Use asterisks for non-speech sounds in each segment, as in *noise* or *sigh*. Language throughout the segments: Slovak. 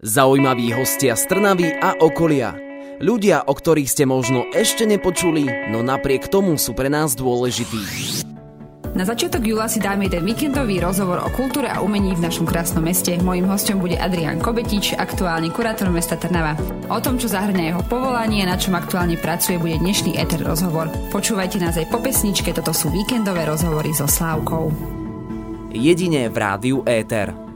Zaujímaví hostia z Trnavy a okolia. Ľudia, o ktorých ste možno ešte nepočuli, no napriek tomu sú pre nás dôležití. Na začiatok júla si dáme jeden víkendový rozhovor o kultúre a umení v našom krásnom meste. Mojím hostom bude Adrian Kobetič, aktuálny kurátor mesta Trnava. O tom, čo zahrňa jeho povolanie a na čom aktuálne pracuje, bude dnešný Eter rozhovor. Počúvajte nás aj po pesničke, toto sú víkendové rozhovory so Slávkou. Jedine v rádiu Éter.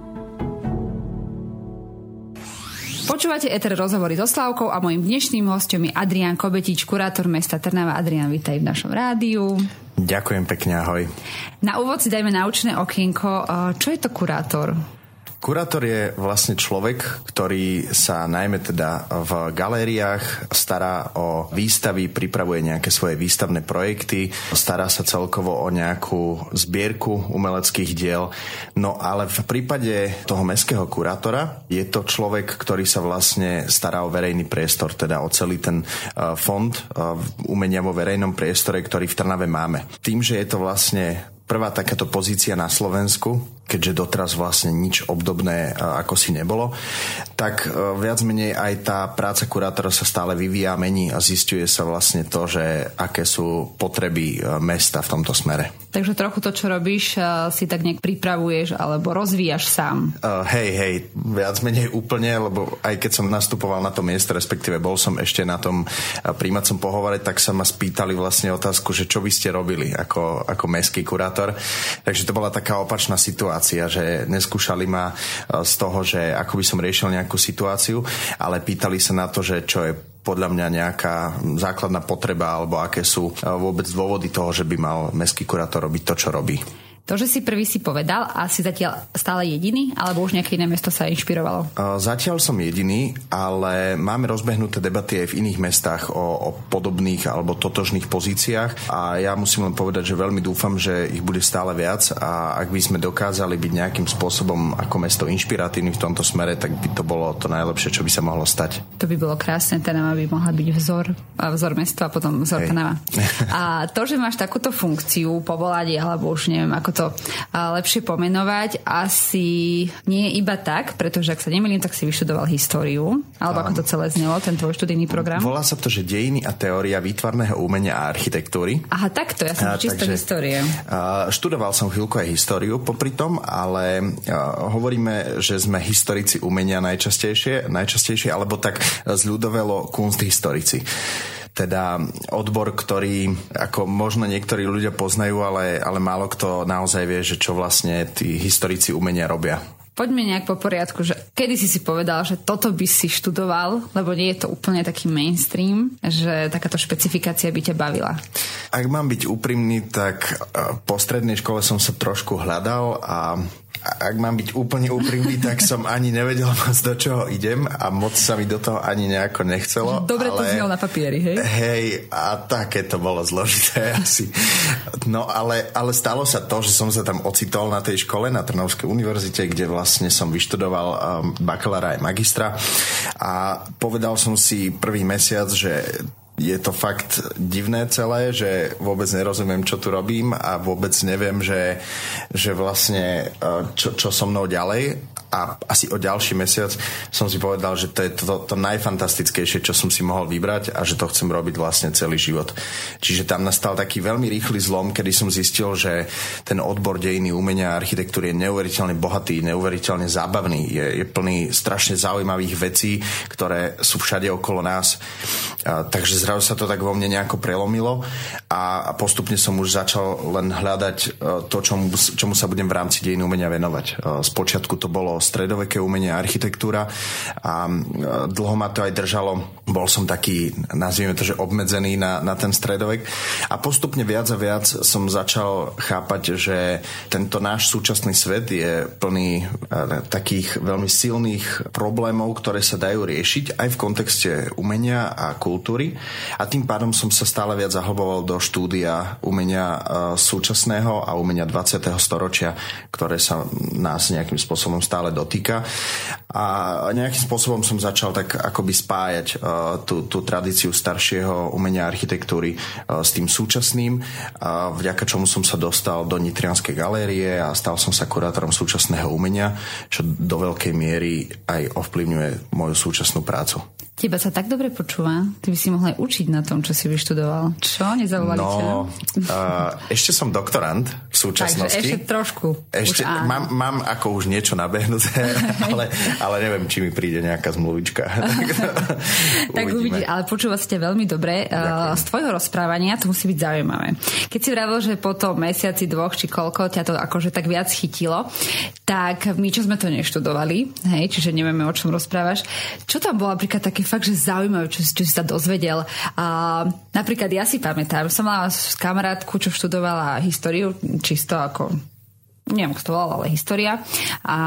Počúvate Eter rozhovory so Slavkou a mojim dnešným hostom je Adrian Kobetič, kurátor mesta Trnava. Adrian, vítaj v našom rádiu. Ďakujem pekne, ahoj. Na úvod si dajme naučné okienko. Čo je to kurátor? Kurátor je vlastne človek, ktorý sa najmä teda v galériách stará o výstavy, pripravuje nejaké svoje výstavné projekty, stará sa celkovo o nejakú zbierku umeleckých diel. No ale v prípade toho mestského kurátora je to človek, ktorý sa vlastne stará o verejný priestor, teda o celý ten e, fond e, umenia vo verejnom priestore, ktorý v Trnave máme. Tým, že je to vlastne prvá takáto pozícia na Slovensku, keďže doteraz vlastne nič obdobné e, ako si nebolo, tak e, viac menej aj tá práca kurátora sa stále vyvíja, mení a zistuje sa vlastne to, že aké sú potreby e, mesta v tomto smere. Takže trochu to, čo robíš, si tak nejak pripravuješ alebo rozvíjaš sám. Uh, hej, hej, viac menej úplne, lebo aj keď som nastupoval na to miesto, respektíve bol som ešte na tom príjmacom pohovore, tak sa ma spýtali vlastne otázku, že čo by ste robili ako, ako mestský kurátor. Takže to bola taká opačná situácia že neskúšali ma z toho, že ako by som riešil nejakú situáciu, ale pýtali sa na to, že čo je podľa mňa nejaká základná potreba alebo aké sú e, vôbec dôvody toho, že by mal mestský kurátor robiť to, čo robí. To, že si prvý si povedal a si zatiaľ stále jediný, alebo už nejaké iné mesto sa inšpirovalo? Zatiaľ som jediný, ale máme rozbehnuté debaty aj v iných mestách o, o podobných alebo totožných pozíciách a ja musím len povedať, že veľmi dúfam, že ich bude stále viac a ak by sme dokázali byť nejakým spôsobom ako mesto inšpiratívny v tomto smere, tak by to bolo to najlepšie, čo by sa mohlo stať. To by bolo krásne, Trnava by mohla byť vzor, vzor mesta a potom vzor Trnava. *laughs* A to, že máš takúto funkciu, povolanie, alebo už neviem, ako to lepšie pomenovať, asi nie je iba tak, pretože ak sa nemýlim, tak si vyštudoval históriu, alebo ako to celé znelo, ten tvoj študijný program. Volá sa to, že dejiny a teória výtvarného umenia a architektúry. Aha, takto, ja som a, čisto takže, histórie. Študoval som chvíľku aj históriu popri tom, ale hovoríme, že sme historici umenia najčastejšie, najčastejšie alebo tak zľudovelo kunsthistorici teda odbor, ktorý ako možno niektorí ľudia poznajú, ale, ale málo kto naozaj vie, že čo vlastne tí historici umenia robia. Poďme nejak po poriadku, že kedy si si povedal, že toto by si študoval, lebo nie je to úplne taký mainstream, že takáto špecifikácia by ťa bavila. Ak mám byť úprimný, tak e, po strednej škole som sa trošku hľadal a ak mám byť úplne úprimný, tak som ani nevedel moc do čoho idem a moc sa mi do toho ani nejako nechcelo. Dobre ale, to znel na papieri, hej? Hej, a také to bolo zložité *laughs* asi. No ale, ale stalo sa to, že som sa tam ocitol na tej škole na Trnovskej univerzite, kde vlastne som vyštudoval um, bakalára aj magistra a povedal som si prvý mesiac, že je to fakt divné celé, že vôbec nerozumiem, čo tu robím a vôbec neviem, že, že vlastne e, čo, čo so mnou ďalej a asi o ďalší mesiac som si povedal, že to je to, to najfantastickejšie, čo som si mohol vybrať a že to chcem robiť vlastne celý život. Čiže tam nastal taký veľmi rýchly zlom, kedy som zistil, že ten odbor dejiny umenia a architektúry je neuveriteľne bohatý, neuveriteľne zábavný, je, je plný strašne zaujímavých vecí, ktoré sú všade okolo nás. A, takže zrazu sa to tak vo mne nejako prelomilo a, a postupne som už začal len hľadať e, to, čomu, čomu sa budem v rámci dejiny umenia venovať. E, spočiatku to bolo stredoveké umenie a architektúra a dlho ma to aj držalo. Bol som taký, nazvieme to, že obmedzený na, na ten stredovek a postupne viac a viac som začal chápať, že tento náš súčasný svet je plný e, takých veľmi silných problémov, ktoré sa dajú riešiť aj v kontexte umenia a kultúry a tým pádom som sa stále viac zahlboval do štúdia umenia e, súčasného a umenia 20. storočia, ktoré sa nás nejakým spôsobom stále dotýka. A nejakým spôsobom som začal tak akoby spájať uh, tú, tú tradíciu staršieho umenia architektúry uh, s tým súčasným, uh, vďaka čomu som sa dostal do Nitrianskej galérie a stal som sa kurátorom súčasného umenia, čo do veľkej miery aj ovplyvňuje moju súčasnú prácu. Teba sa tak dobre počúva. Ty by si mohla aj učiť na tom, čo si vyštudoval. Čo? Nezavolali no, ťa? Uh, ešte som doktorant v súčasnosti. Takže ešte trošku. Ešte mám, mám ako už niečo nabehnuté, *laughs* ale, ale neviem, či mi príde nejaká zmluvička. *laughs* tak uvidíš, ale počúva ťa veľmi dobre. Uh, z tvojho rozprávania to musí byť zaujímavé. Keď si vravel, že po tom mesiaci, dvoch či koľko ťa to akože tak viac chytilo, tak my, čo sme to neštudovali, hej, čiže nevieme, o čom rozprávaš, čo tam bolo napríklad také fakt, že zaujímavé, čo, čo si sa dozvedel. A, napríklad ja si pamätám, som mala kamarátku, čo študovala históriu, čisto ako neviem, kto to volal, ale história. A,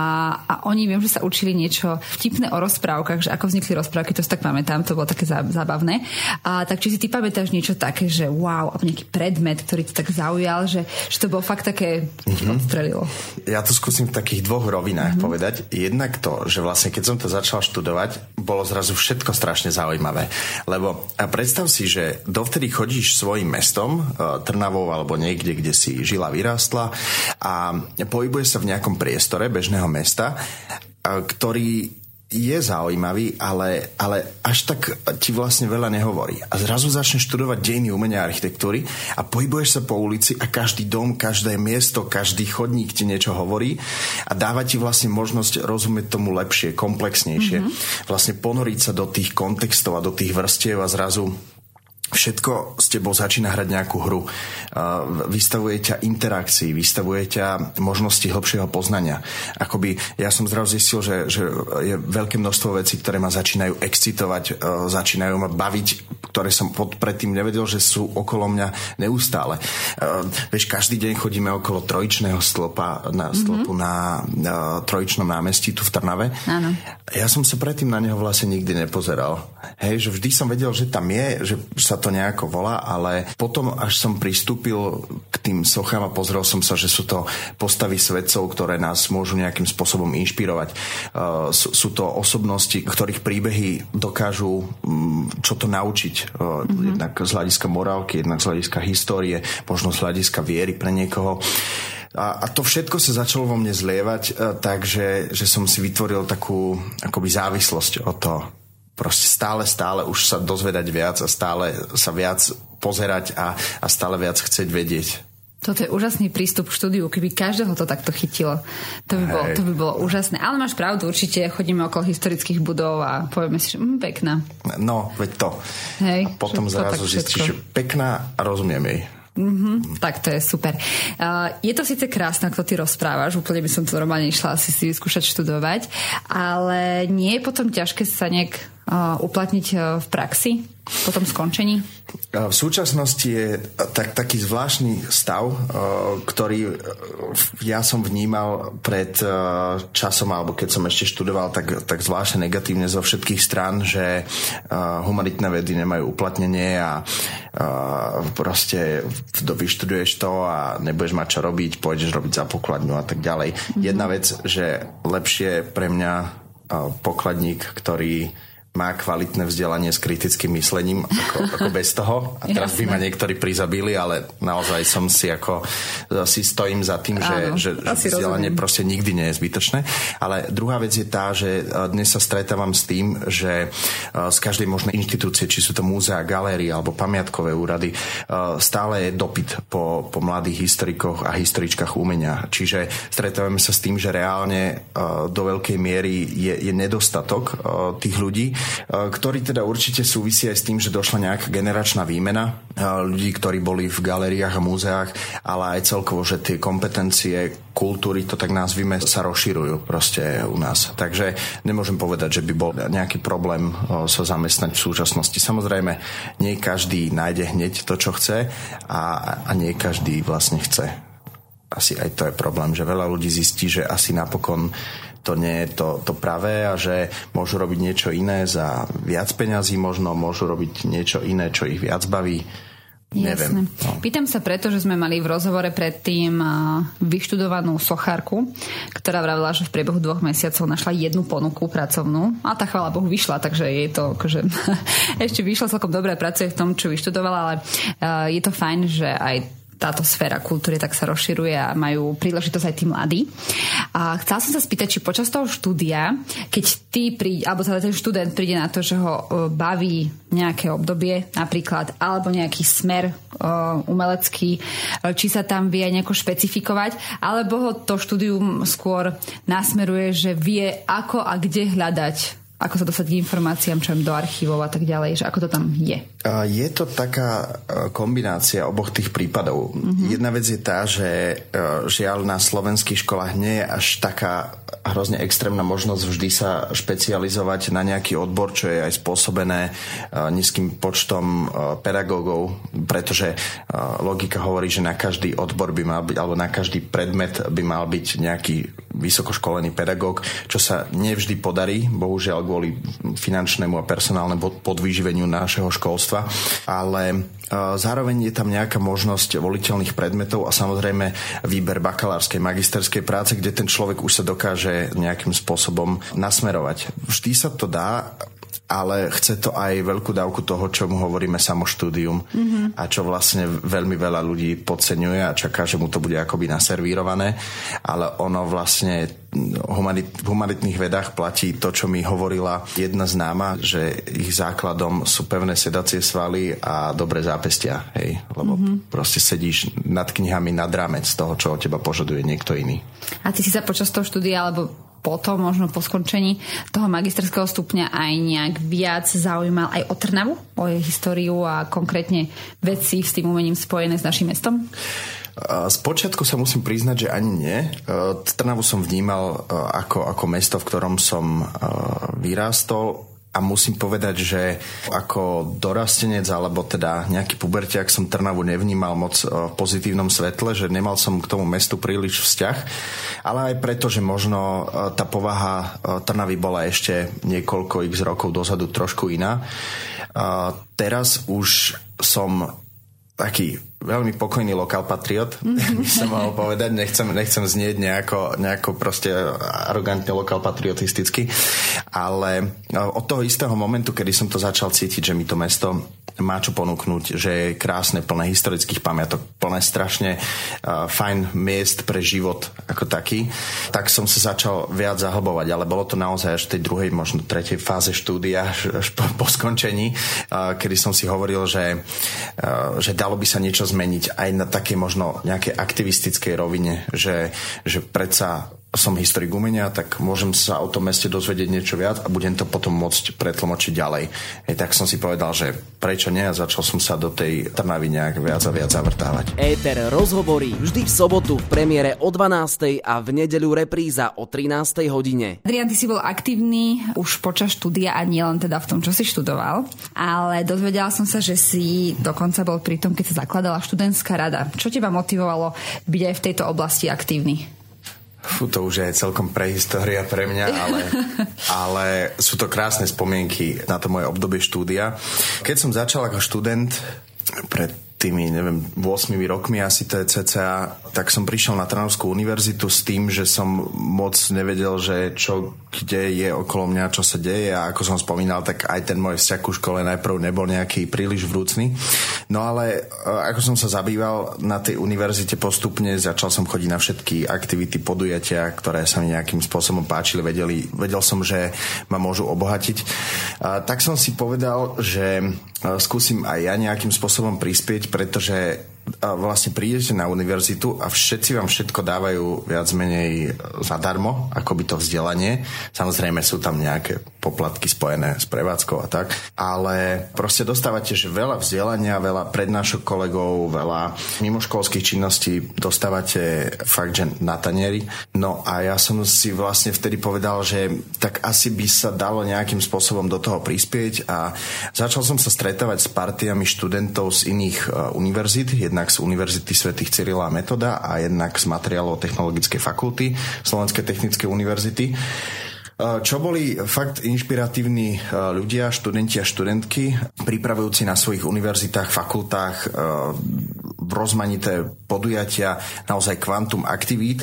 a oni viem, že sa učili niečo vtipné o rozprávkach, že ako vznikli rozprávky, to si tak pamätám, to bolo také zábavné. A tak či si ty pamätáš niečo také, že wow, alebo nejaký predmet, ktorý ti tak zaujal, že, že to bolo fakt také, mm-hmm. odstrelilo. Ja to skúsim v takých dvoch rovinách mm-hmm. povedať. Jednak to, že vlastne keď som to začal študovať, bolo zrazu všetko strašne zaujímavé. Lebo predstav si, že dovtedy chodíš svojim mestom, e, Trnavou alebo niekde, kde si žila, vyrástla a pohybuje sa v nejakom priestore bežného mesta, ktorý je zaujímavý, ale, ale až tak ti vlastne veľa nehovorí. A zrazu začneš študovať dejiny umenia a architektúry a pohybuješ sa po ulici a každý dom, každé miesto, každý chodník ti niečo hovorí a dáva ti vlastne možnosť rozumieť tomu lepšie, komplexnejšie. Mm-hmm. Vlastne ponoriť sa do tých kontextov a do tých vrstiev a zrazu všetko s tebou začína hrať nejakú hru. Vystavuje ťa interakcii, vystavuje ťa možnosti hlbšieho poznania. Akoby ja som zrazu zistil, že, že je veľké množstvo vecí, ktoré ma začínajú excitovať, e, začínajú ma baviť, ktoré som pod, predtým nevedel, že sú okolo mňa neustále. Uh, vieš, každý deň chodíme okolo trojičného stĺpa na, mhm. mm-hmm. na, na trojičnom námestí tu v Trnave. Áno. Ja som sa predtým na neho vlastne nikdy nepozeral. Hej, že vždy som vedel, že tam je, že sa to nejako volá, ale potom, až som pristúpil k tým sochám a pozrel som sa, že sú to postavy svedcov, ktoré nás môžu nejakým spôsobom inšpirovať. Uh, sú, sú to osobnosti, ktorých príbehy dokážu um, čo to naučiť. Mm-hmm. Jednak z hľadiska morálky, jednak z hľadiska histórie, možno z hľadiska viery pre niekoho. A, a to všetko sa začalo vo mne zlievať, uh, takže že som si vytvoril takú akoby závislosť od toho proste stále, stále už sa dozvedať viac a stále sa viac pozerať a, a stále viac chcieť vedieť. Toto je úžasný prístup k štúdiu, keby každého to takto chytilo. To by, bolo, to by bolo úžasné. Ale máš pravdu, určite chodíme okolo historických budov a povieme si, že mm, pekná. No, veď to. Hej, a potom zrazu zistíš, že pekná a rozumiem jej. Mm-hmm, tak to je super. Uh, je to síce krásne, ako ty rozprávaš, úplne by som to normálne išla asi si vyskúšať študovať, ale nie je potom ťažké sa nejak uplatniť uh, v praxi po tom skončení? V súčasnosti je tak, taký zvláštny stav, ktorý ja som vnímal pred časom, alebo keď som ešte študoval, tak, tak zvláštne negatívne zo všetkých strán, že humanitné vedy nemajú uplatnenie a proste vyštuduješ to a nebudeš mať čo robiť, pôjdeš robiť za pokladňu a tak ďalej. Mm-hmm. Jedna vec, že lepšie pre mňa pokladník, ktorý má kvalitné vzdelanie s kritickým myslením ako, ako bez toho. A teraz by ma niektorí prizabili, ale naozaj som si ako si stojím za tým, že, Áno, že, že vzdelanie rozumiem. proste nikdy nie je zbytočné. Ale druhá vec je tá, že dnes sa stretávam s tým, že z každej možnej inštitúcie, či sú to múzea, galérie alebo pamiatkové úrady, stále je dopyt po, po mladých historikoch a historičkách umenia. Čiže stretávame sa s tým, že reálne do veľkej miery je, je nedostatok tých ľudí, ktorý teda určite súvisí aj s tým, že došla nejaká generačná výmena eh, ľudí, ktorí boli v galériách a múzeách, ale aj celkovo, že tie kompetencie kultúry, to tak nazvime, sa rozširujú proste u nás. Takže nemôžem povedať, že by bol nejaký problém eh, sa zamestnať v súčasnosti. Samozrejme, nie každý nájde hneď to, čo chce a, a nie každý vlastne chce. Asi aj to je problém, že veľa ľudí zistí, že asi napokon to nie je to, to pravé a že môžu robiť niečo iné za viac peňazí, možno môžu robiť niečo iné, čo ich viac baví. Neviem. No. Pýtam sa preto, že sme mali v rozhovore predtým vyštudovanú sochárku, ktorá vravila, že v priebehu dvoch mesiacov našla jednu ponuku pracovnú a tá chvála Bohu vyšla, takže je to akože *laughs* ešte vyšla celkom dobre, pracuje v tom, čo vyštudovala, ale je to fajn, že aj táto sféra kultúry tak sa rozširuje a majú príležitosť aj tí mladí. A chcela som sa spýtať, či počas toho štúdia, keď ty príde, alebo teda ten študent príde na to, že ho e, baví nejaké obdobie napríklad, alebo nejaký smer uh, umelecký, e, či sa tam vie nejako špecifikovať, alebo ho to štúdium skôr nasmeruje, že vie ako a kde hľadať ako sa dostať k informáciám, čo do archívov a tak ďalej, že ako to tam je? Je to taká kombinácia oboch tých prípadov. Mm-hmm. Jedna vec je tá, že žiaľ na slovenských školách nie je až taká hrozne extrémna možnosť vždy sa špecializovať na nejaký odbor, čo je aj spôsobené nízkym počtom pedagógov, pretože logika hovorí, že na každý odbor by mal byť, alebo na každý predmet by mal byť nejaký vysokoškolený pedagóg, čo sa nevždy podarí, bohužiaľ kvôli finančnému a personálnemu podvýživeniu našeho školstva, ale e, zároveň je tam nejaká možnosť voliteľných predmetov a samozrejme výber bakalárskej, magisterskej práce, kde ten človek už sa dokáže nejakým spôsobom nasmerovať. Vždy sa to dá, ale chce to aj veľkú dávku toho, čo mu hovoríme samoštúdium mm-hmm. a čo vlastne veľmi veľa ľudí podceňuje a čaká, že mu to bude akoby naservírované, ale ono vlastne humanit, v humanitných vedách platí to, čo mi hovorila jedna známa, že ich základom sú pevné sedacie svaly a dobré zápestia, hej, lebo mm-hmm. proste sedíš nad knihami nad rámec toho, čo od teba požaduje niekto iný. A ty si sa počas toho štúdia alebo potom, možno po skončení toho magisterského stupňa aj nejak viac zaujímal aj o Trnavu, o jej históriu a konkrétne veci s tým umením spojené s našim mestom? Spočiatku sa musím priznať, že ani nie. Trnavu som vnímal ako, ako mesto, v ktorom som vyrástol a musím povedať, že ako dorastenec alebo teda nejaký pubertiak som Trnavu nevnímal moc e, v pozitívnom svetle, že nemal som k tomu mestu príliš vzťah, ale aj preto, že možno e, tá povaha e, Trnavy bola ešte niekoľko x rokov dozadu trošku iná. Teraz už som taký veľmi pokojný lokál patriot, *laughs* by som mohol povedať. Nechcem, nechcem znieť nejako, nejako proste arogantne lokál patriotisticky, ale od toho istého momentu, kedy som to začal cítiť, že mi to mesto má čo ponúknuť, že je krásne, plné historických pamiatok, plné strašne uh, fajn miest pre život ako taký, tak som sa začal viac zahlbovať, ale bolo to naozaj až v tej druhej, možno tretej fáze štúdia, až po, po skončení, uh, kedy som si hovoril, že, uh, že dalo by sa niečo zmeniť aj na také možno nejaké aktivistickej rovine, že, že predsa som historik umenia, tak môžem sa o tom meste dozvedieť niečo viac a budem to potom môcť pretlmočiť ďalej. Hej, tak som si povedal, že prečo nie a začal som sa do tej Trnavy nejak viac a viac zavrtávať. Éter rozhovorí vždy v sobotu v premiére o 12. a v nedeľu repríza o 13. hodine. Adrian, ty si bol aktívny už počas štúdia a nielen teda v tom, čo si študoval, ale dozvedela som sa, že si dokonca bol pri tom, keď sa zakladala študentská rada. Čo teba motivovalo byť aj v tejto oblasti aktívny? Fú, to už je celkom prehistória pre mňa, ale, *laughs* ale sú to krásne spomienky na to moje obdobie štúdia. Keď som začal ako študent pred tými, neviem, 8 rokmi asi to je cca, tak som prišiel na Trnavskú univerzitu s tým, že som moc nevedel, že čo, kde je okolo mňa, čo sa deje a ako som spomínal, tak aj ten môj vzťah ku škole najprv nebol nejaký príliš vrúcný. No ale e, ako som sa zabýval na tej univerzite postupne, začal som chodiť na všetky aktivity, podujatia, ktoré sa mi nejakým spôsobom páčili, vedeli, vedel som, že ma môžu obohatiť. A tak som si povedal, že e, skúsim aj ja nejakým spôsobom prispieť pretože vlastne prídete na univerzitu a všetci vám všetko dávajú viac menej zadarmo, ako by to vzdelanie. Samozrejme sú tam nejaké poplatky spojené s prevádzkou a tak, ale proste dostávate že veľa vzdelania, veľa prednášok kolegov, veľa mimoškolských činností dostávate fakt, že na tanieri. No a ja som si vlastne vtedy povedal, že tak asi by sa dalo nejakým spôsobom do toho prispieť a začal som sa stretávať s partiami študentov z iných uh, univerzít, jednak z Univerzity svätých Cyrila a Metoda a jednak z materiálov Technologickej fakulty Slovenskej technickej univerzity. Čo boli fakt inšpiratívni ľudia, študenti a študentky, pripravujúci na svojich univerzitách, fakultách rozmanité podujatia, naozaj kvantum aktivít,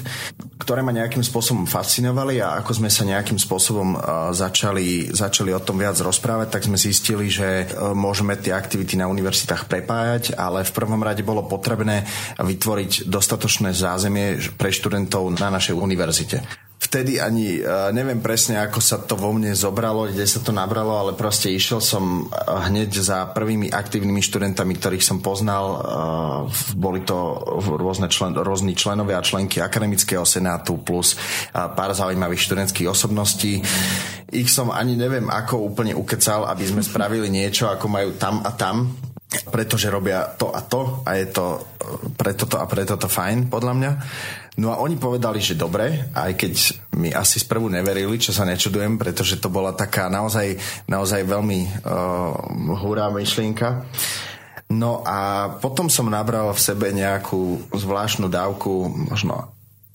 ktoré ma nejakým spôsobom fascinovali a ako sme sa nejakým spôsobom začali, začali o tom viac rozprávať, tak sme zistili, že môžeme tie aktivity na univerzitách prepájať, ale v prvom rade bolo potrebné vytvoriť dostatočné zázemie pre študentov na našej univerzite vtedy ani uh, neviem presne, ako sa to vo mne zobralo, kde sa to nabralo, ale proste išiel som hneď za prvými aktívnymi študentami, ktorých som poznal. Uh, boli to rôzne člen, rôzni členovia a členky akademického senátu plus uh, pár zaujímavých študentských osobností. Ich som ani neviem, ako úplne ukecal, aby sme spravili niečo, ako majú tam a tam pretože robia to a to a je to preto to a preto to fajn, podľa mňa. No a oni povedali, že dobre, aj keď mi asi sprvu neverili, čo sa nečudujem, pretože to bola taká naozaj, naozaj veľmi uh, hurá myšlienka. No a potom som nabral v sebe nejakú zvláštnu dávku, možno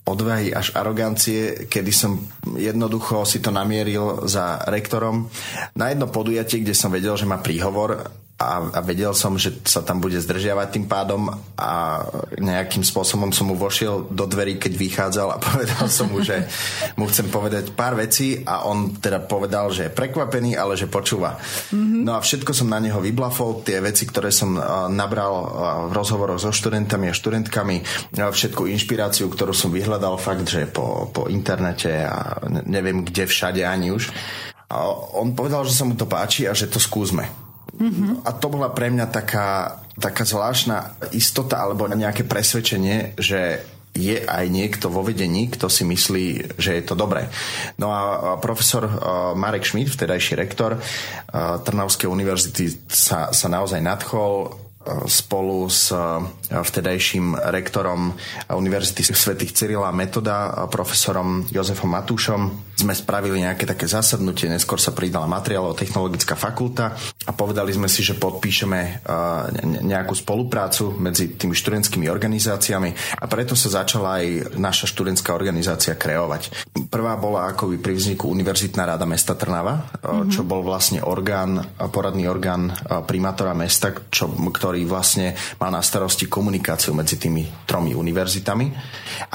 odvahy až arogancie, kedy som jednoducho si to namieril za rektorom na jedno podujatie, kde som vedel, že má príhovor a, a vedel som, že sa tam bude zdržiavať tým pádom a nejakým spôsobom som mu vošiel do dverí, keď vychádzal a *laughs* povedal som mu, že mu chcem povedať pár vecí a on teda povedal, že je prekvapený, ale že počúva. Mm-hmm. No a všetko som na neho vyblafol, tie veci, ktoré som nabral v rozhovoroch so študentami a študentkami, všetku inšpiráciu, ktorú som vyhľadal fakt, že po, po internete a neviem kde všade ani už. A on povedal, že sa mu to páči a že to skúsme. Mm-hmm. A to bola pre mňa taká, taká zvláštna istota alebo nejaké presvedčenie, že je aj niekto vo vedení, kto si myslí, že je to dobré. No a profesor Marek Schmidt, vtedajší rektor Trnavskej univerzity, sa, sa naozaj nadchol spolu s vtedajším rektorom Univerzity svätých Cyrila Metoda, profesorom Jozefom Matúšom. Sme spravili nejaké také zasadnutie, neskôr sa pridala materiálovo-technologická fakulta a povedali sme si, že podpíšeme nejakú spoluprácu medzi tými študentskými organizáciami a preto sa začala aj naša študentská organizácia kreovať. Prvá bola akoby pri vzniku Univerzitná rada mesta Trnava, mm-hmm. čo bol vlastne orgán, poradný orgán primátora mesta, čo, ktorý vlastne mal na starosti komunikáciu medzi tými tromi univerzitami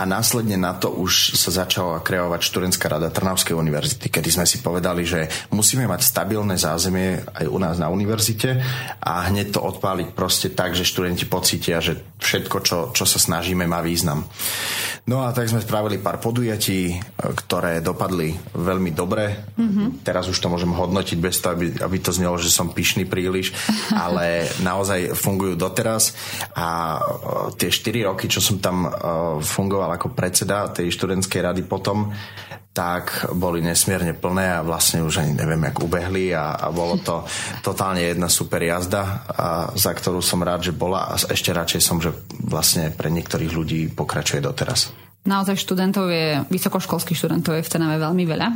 a následne na to už sa začala kreovať študentská rada Trnavskej univerzity, kedy sme si povedali, že musíme mať stabilné zázemie aj u nás na univerzite a hneď to odpáliť proste tak, že študenti pocítia, že všetko, čo, čo sa snažíme, má význam. No a tak sme spravili pár podujatí, ktoré dopadli veľmi dobre. Mm-hmm. Teraz už to môžem hodnotiť bez toho, aby, aby to znelo, že som pyšný príliš, *laughs* ale naozaj fungujú doteraz a tie 4 roky, čo som tam fungoval ako predseda tej študentskej rady potom, tak boli nesmierne plné a vlastne už ani neviem, jak ubehli a, a bolo to *laughs* totálne jedna super jazda, a za ktorú som rád, že bola a ešte radšej som, že vlastne pre niektorých ľudí pokračuje doteraz. Naozaj študentov je, vysokoškolských študentov je v Tenave veľmi veľa.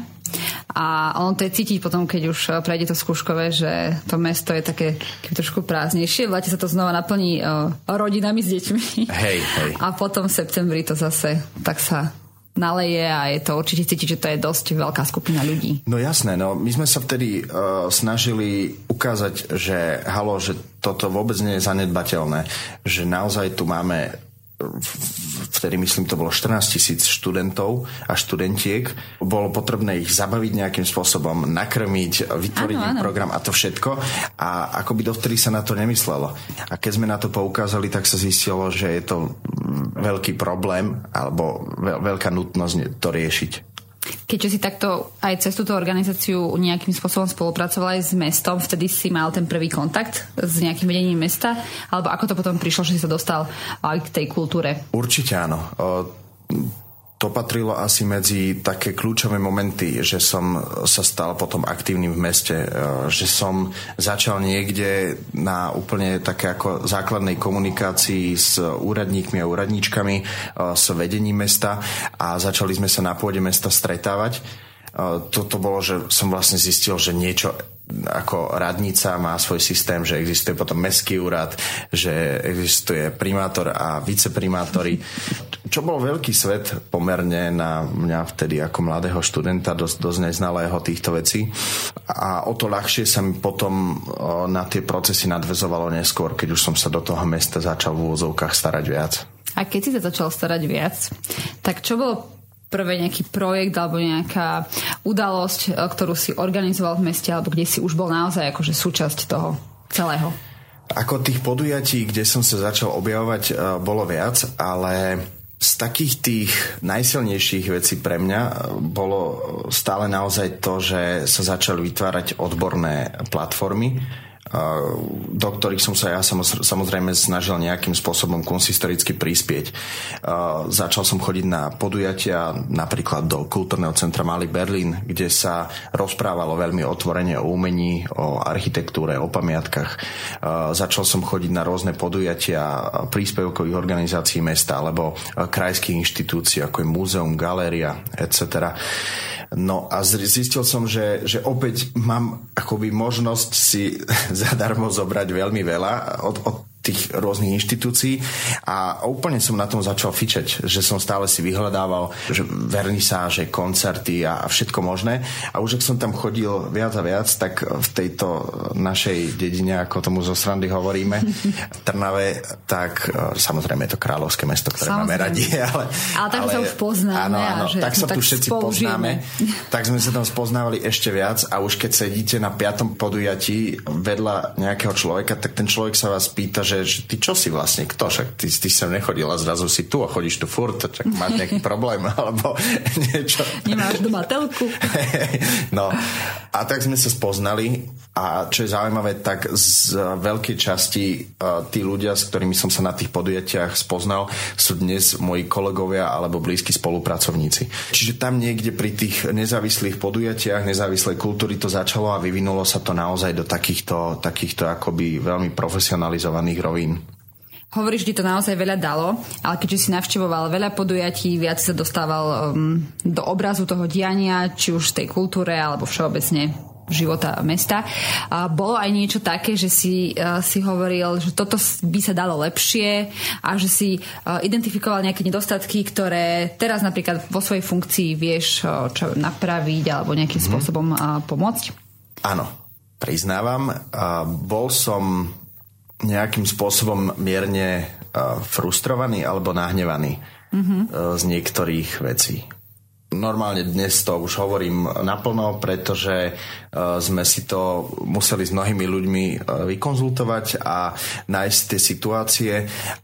A ono to je cítiť potom, keď už prejde to skúškové, že to mesto je také trošku prázdnejšie. V lete sa to znova naplní o, rodinami s deťmi. Hej, hej. A potom v septembri to zase tak sa naleje a je to určite cítiť, že to je dosť veľká skupina ľudí. No jasné, no my sme sa vtedy uh, snažili ukázať, že halo, že toto vôbec nie je zanedbateľné, že naozaj tu máme vtedy myslím to bolo 14 tisíc študentov a študentiek. Bolo potrebné ich zabaviť nejakým spôsobom, nakrmiť, vytvoriť ano, ano. program a to všetko. A ako by dovtedy sa na to nemyslelo. A keď sme na to poukázali, tak sa zistilo, že je to veľký problém alebo veľká nutnosť to riešiť. Keďže si takto aj cez túto organizáciu nejakým spôsobom spolupracovala aj s mestom, vtedy si mal ten prvý kontakt s nejakým vedením mesta? Alebo ako to potom prišlo, že si sa dostal aj k tej kultúre? Určite áno to patrilo asi medzi také kľúčové momenty, že som sa stal potom aktívnym v meste, e, že som začal niekde na úplne také ako základnej komunikácii s úradníkmi a úradníčkami, e, s vedením mesta a začali sme sa na pôde mesta stretávať. E, toto bolo, že som vlastne zistil, že niečo ako radnica má svoj systém, že existuje potom mestský úrad, že existuje primátor a viceprimátori, čo bol veľký svet pomerne na mňa vtedy ako mladého študenta, dosť, dosť neznalého týchto vecí. A o to ľahšie sa mi potom na tie procesy nadvezovalo neskôr, keď už som sa do toho mesta začal v úvozovkách starať viac. A keď si sa začal starať viac, tak čo bolo prvé nejaký projekt alebo nejaká udalosť, e, ktorú si organizoval v meste alebo kde si už bol naozaj akože súčasť toho celého? Ako tých podujatí, kde som sa začal objavovať, e, bolo viac, ale z takých tých najsilnejších vecí pre mňa e, bolo stále naozaj to, že sa začali vytvárať odborné platformy, do ktorých som sa ja samozrejme snažil nejakým spôsobom konsistoricky prispieť. Začal som chodiť na podujatia napríklad do kultúrneho centra Malý Berlín, kde sa rozprávalo veľmi otvorene o umení, o architektúre, o pamiatkach. Začal som chodiť na rôzne podujatia príspevkových organizácií mesta alebo krajských inštitúcií, ako je múzeum, galéria, etc. No a zistil som, že, že opäť mám akoby možnosť si *laughs* zadarmo zobrať veľmi veľa od, od tých rôznych inštitúcií a úplne som na tom začal fičať, že som stále si vyhľadával že vernisáže, koncerty a, a všetko možné a už ak som tam chodil viac a viac, tak v tejto našej dedine, ako tomu zo srandy hovoríme, v *laughs* Trnave, tak e, samozrejme je to kráľovské mesto, ktoré samozrejme. máme radi. *laughs* Ale, ale tak ale, sa už poznáme. Áno, áno, že tak sa tu všetci poznáme. Tak sme sa tam spoznávali ešte viac a už keď sedíte na piatom podujatí vedľa nejakého človeka, tak ten človek sa vás pýta, že že, ty čo si vlastne, kto, však ty, ty sem nechodila, zrazu si tu a chodíš tu furt, tak máš nejaký *laughs* problém, alebo *laughs* niečo. Nemáš doma telku. *laughs* no, a tak sme sa spoznali a čo je zaujímavé, tak z veľkej časti uh, tí ľudia, s ktorými som sa na tých podujatiach spoznal, sú dnes moji kolegovia alebo blízki spolupracovníci. Čiže tam niekde pri tých nezávislých podujatiach, nezávislej kultúry to začalo a vyvinulo sa to naozaj do takýchto, takýchto akoby veľmi profesionalizovaných rovín. Hovoríš, že ti to naozaj veľa dalo, ale keďže si navštevoval veľa podujatí, viac sa dostával um, do obrazu toho diania, či už v tej kultúre alebo všeobecne života mesta. A bolo aj niečo také, že si, uh, si hovoril, že toto by sa dalo lepšie a že si uh, identifikoval nejaké nedostatky, ktoré teraz napríklad vo svojej funkcii vieš uh, čo napraviť alebo nejakým mm-hmm. spôsobom uh, pomôcť? Áno, priznávam. Uh, bol som nejakým spôsobom mierne uh, frustrovaný alebo nahnevaný mm-hmm. z niektorých vecí normálne dnes to už hovorím naplno, pretože uh, sme si to museli s mnohými ľuďmi uh, vykonzultovať a nájsť tie situácie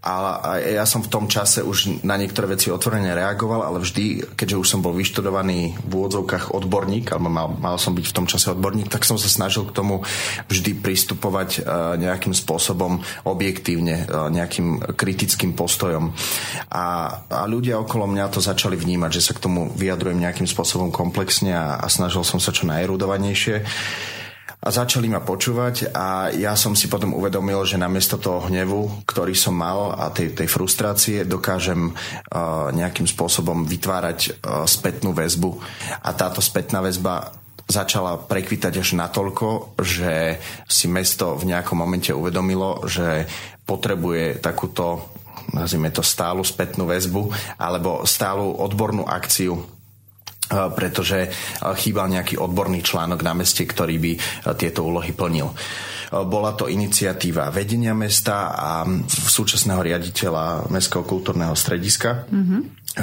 a, ja som v tom čase už na niektoré veci otvorene reagoval, ale vždy, keďže už som bol vyštudovaný v úvodzovkách odborník, alebo mal, mal som byť v tom čase odborník, tak som sa snažil k tomu vždy pristupovať uh, nejakým spôsobom objektívne, nejakým kritickým postojom. A, a ľudia okolo mňa to začali vnímať, že sa k tomu vyjadrujú vyjadrujem nejakým spôsobom komplexne a, a snažil som sa čo najerudovanejšie. A začali ma počúvať a ja som si potom uvedomil, že namiesto toho hnevu, ktorý som mal a tej, tej frustrácie dokážem uh, nejakým spôsobom vytvárať uh, spätnú väzbu. A táto spätná väzba začala prekvitať až natoľko, že si mesto v nejakom momente uvedomilo, že potrebuje takúto nazvime to stálu spätnú väzbu alebo stálu odbornú akciu pretože chýbal nejaký odborný článok na meste, ktorý by tieto úlohy plnil. Bola to iniciatíva vedenia mesta a súčasného riaditeľa Mestského kultúrneho strediska mm-hmm.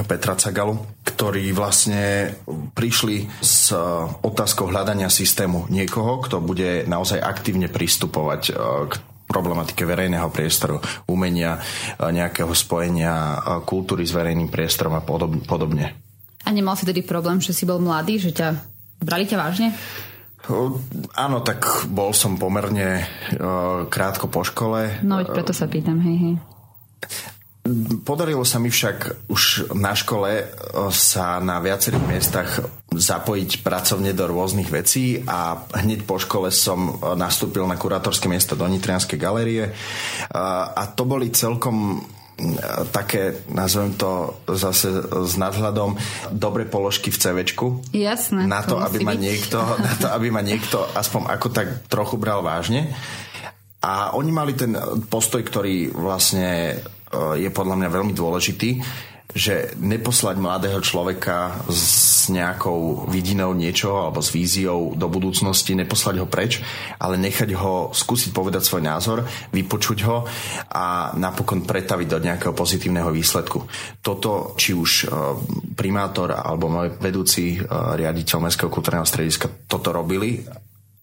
Petra Cagalu, ktorí vlastne prišli s otázkou hľadania systému niekoho, kto bude naozaj aktívne pristupovať k problematike verejného priestoru, umenia, nejakého spojenia kultúry s verejným priestorom a podobne. A nemal si tedy problém, že si bol mladý, že ťa brali ťa vážne? Áno, tak bol som pomerne uh, krátko po škole. No veď preto sa pýtam, hej, hej. Podarilo sa mi však už na škole sa na viacerých miestach zapojiť pracovne do rôznych vecí a hneď po škole som nastúpil na kurátorské miesto do Nitrianskej galérie a to boli celkom také, nazvem to zase s nadhľadom, dobre položky v CVčku. Jasné. Na to, to aby ma, niekto, *laughs* na to, aby ma niekto aspoň ako tak trochu bral vážne. A oni mali ten postoj, ktorý vlastne je podľa mňa veľmi dôležitý, že neposlať mladého človeka s nejakou vidinou niečoho alebo s víziou do budúcnosti, neposlať ho preč, ale nechať ho skúsiť povedať svoj názor, vypočuť ho a napokon pretaviť do nejakého pozitívneho výsledku. Toto, či už e, primátor alebo môj vedúci e, riaditeľ Mestského kultúrneho strediska toto robili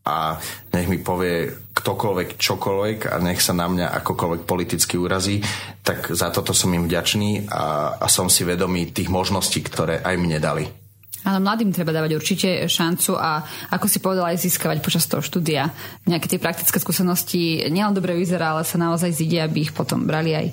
a nech mi povie ktokoľvek čokoľvek a nech sa na mňa akokoľvek politicky urazí, tak za toto som im vďačný a, a som si vedomý tých možností, ktoré aj mne dali. Ale mladým treba dávať určite šancu a ako si povedala aj získavať počas toho štúdia nejaké tie praktické skúsenosti nielen dobre vyzerá, ale sa naozaj zíde, aby ich potom brali aj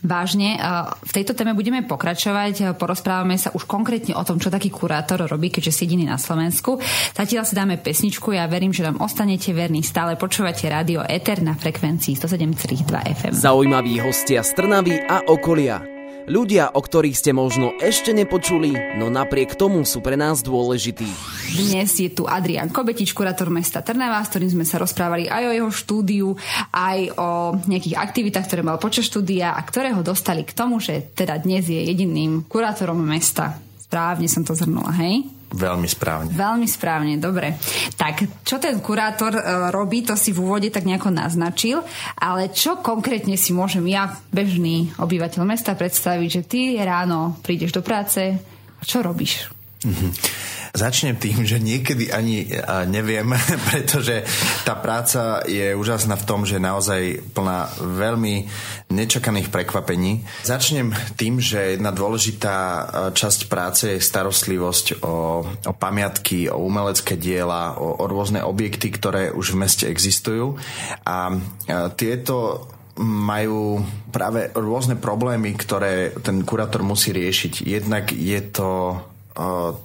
vážne. V tejto téme budeme pokračovať, porozprávame sa už konkrétne o tom, čo taký kurátor robí, keďže si jediný na Slovensku. Zatiaľ si dáme pesničku, ja verím, že nám ostanete verní, stále počúvate rádio Eter na frekvencii 107,2 FM. Zaujímaví hostia z Trnavy a okolia. Ľudia, o ktorých ste možno ešte nepočuli, no napriek tomu sú pre nás dôležití. Dnes je tu Adrian Kobetič, kurátor mesta Trnava, s ktorým sme sa rozprávali aj o jeho štúdiu, aj o nejakých aktivitách, ktoré mal počas štúdia a ktoré ho dostali k tomu, že teda dnes je jediným kurátorom mesta. Správne som to zhrnula, hej? Veľmi správne. Veľmi správne, dobre. Tak, čo ten kurátor e, robí, to si v úvode tak nejako naznačil, ale čo konkrétne si môžem ja, bežný obyvateľ mesta, predstaviť, že ty ráno prídeš do práce a čo robíš? Mm-hmm. Začnem tým, že niekedy ani neviem, *laughs* pretože tá práca je úžasná v tom, že je naozaj plná veľmi nečakaných prekvapení. Začnem tým, že jedna dôležitá časť práce je starostlivosť o, o pamiatky, o umelecké diela, o, o rôzne objekty, ktoré už v meste existujú. A, a tieto majú práve rôzne problémy, ktoré ten kurátor musí riešiť. Jednak je to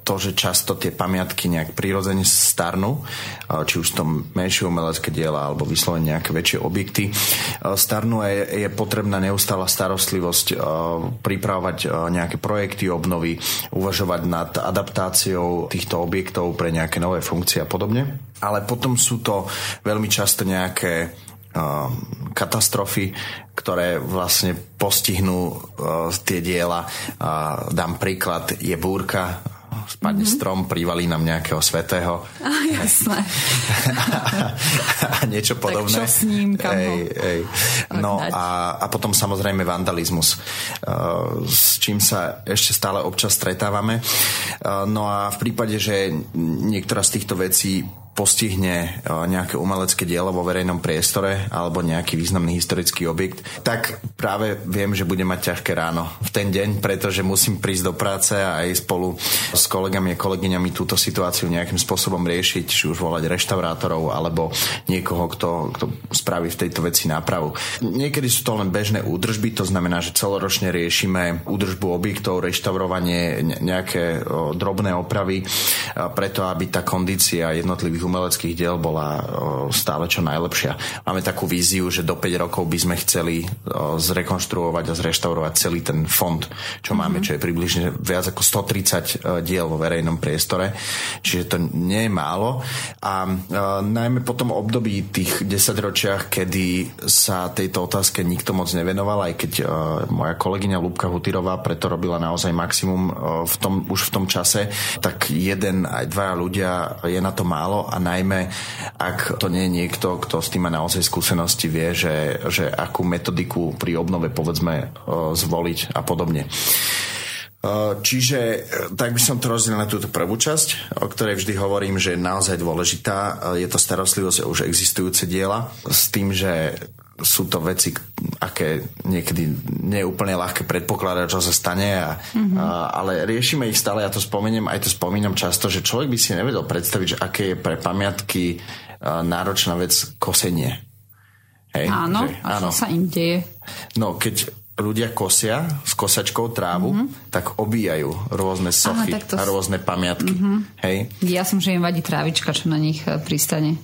to, že často tie pamiatky nejak prirodzene starnú, či už to menšie umelecké diela alebo vyslovene nejaké väčšie objekty starnú a je, je potrebná neustála starostlivosť pripravovať nejaké projekty obnovy, uvažovať nad adaptáciou týchto objektov pre nejaké nové funkcie a podobne. Ale potom sú to veľmi často nejaké katastrofy, ktoré vlastne postihnú tie diela. Dám príklad, je búrka, spadne mm-hmm. strom, privalí nám nejakého svetého. A, jasné. *laughs* a niečo podobné. Tak čo s ním, kam ej, ej. No a, a potom samozrejme vandalizmus, s čím sa ešte stále občas stretávame. No a v prípade, že niektorá z týchto vecí postihne e, nejaké umelecké dielo vo verejnom priestore alebo nejaký významný historický objekt, tak práve viem, že bude mať ťažké ráno v ten deň, pretože musím prísť do práce a aj spolu s kolegami a kolegyňami túto situáciu nejakým spôsobom riešiť, či už volať reštaurátorov alebo niekoho, kto, kto spraví v tejto veci nápravu. Niekedy sú to len bežné údržby, to znamená, že celoročne riešime údržbu objektov, reštaurovanie, nejaké drobné opravy, preto aby tá kondícia jednotlivých umeleckých diel bola stále čo najlepšia. Máme takú víziu, že do 5 rokov by sme chceli zrekonštruovať a zreštaurovať celý ten fond, čo mm-hmm. máme, čo je približne viac ako 130 diel vo verejnom priestore, čiže to nie je málo. A najmä po tom období tých 10 ročiach, kedy sa tejto otázke nikto moc nevenoval, aj keď moja kolegyňa Lúbka Hutirová preto robila naozaj maximum v tom, už v tom čase, tak jeden aj dvaja ľudia je na to málo a najmä ak to nie je niekto, kto s tým má naozaj skúsenosti, vie, že, že akú metodiku pri obnove povedzme zvoliť a podobne. Čiže tak by som to rozdelil na túto prvú časť, o ktorej vždy hovorím, že je naozaj dôležitá. Je to starostlivosť o už existujúce diela s tým, že sú to veci, aké niekedy nie je úplne ľahké predpokladať, čo sa stane, a, mm-hmm. a, ale riešime ich stále, ja to spomeniem, aj to spomínam často, že človek by si nevedel predstaviť, že aké je pre pamiatky a, náročná vec kosenie. Hej? Áno, že, a áno. čo sa im deje? No, keď ľudia kosia s kosačkou trávu, mm-hmm. tak obíjajú rôzne sochy Aha, to... a rôzne pamiatky. Mm-hmm. Hej? Ja som, že im vadí trávička, čo na nich e, pristane.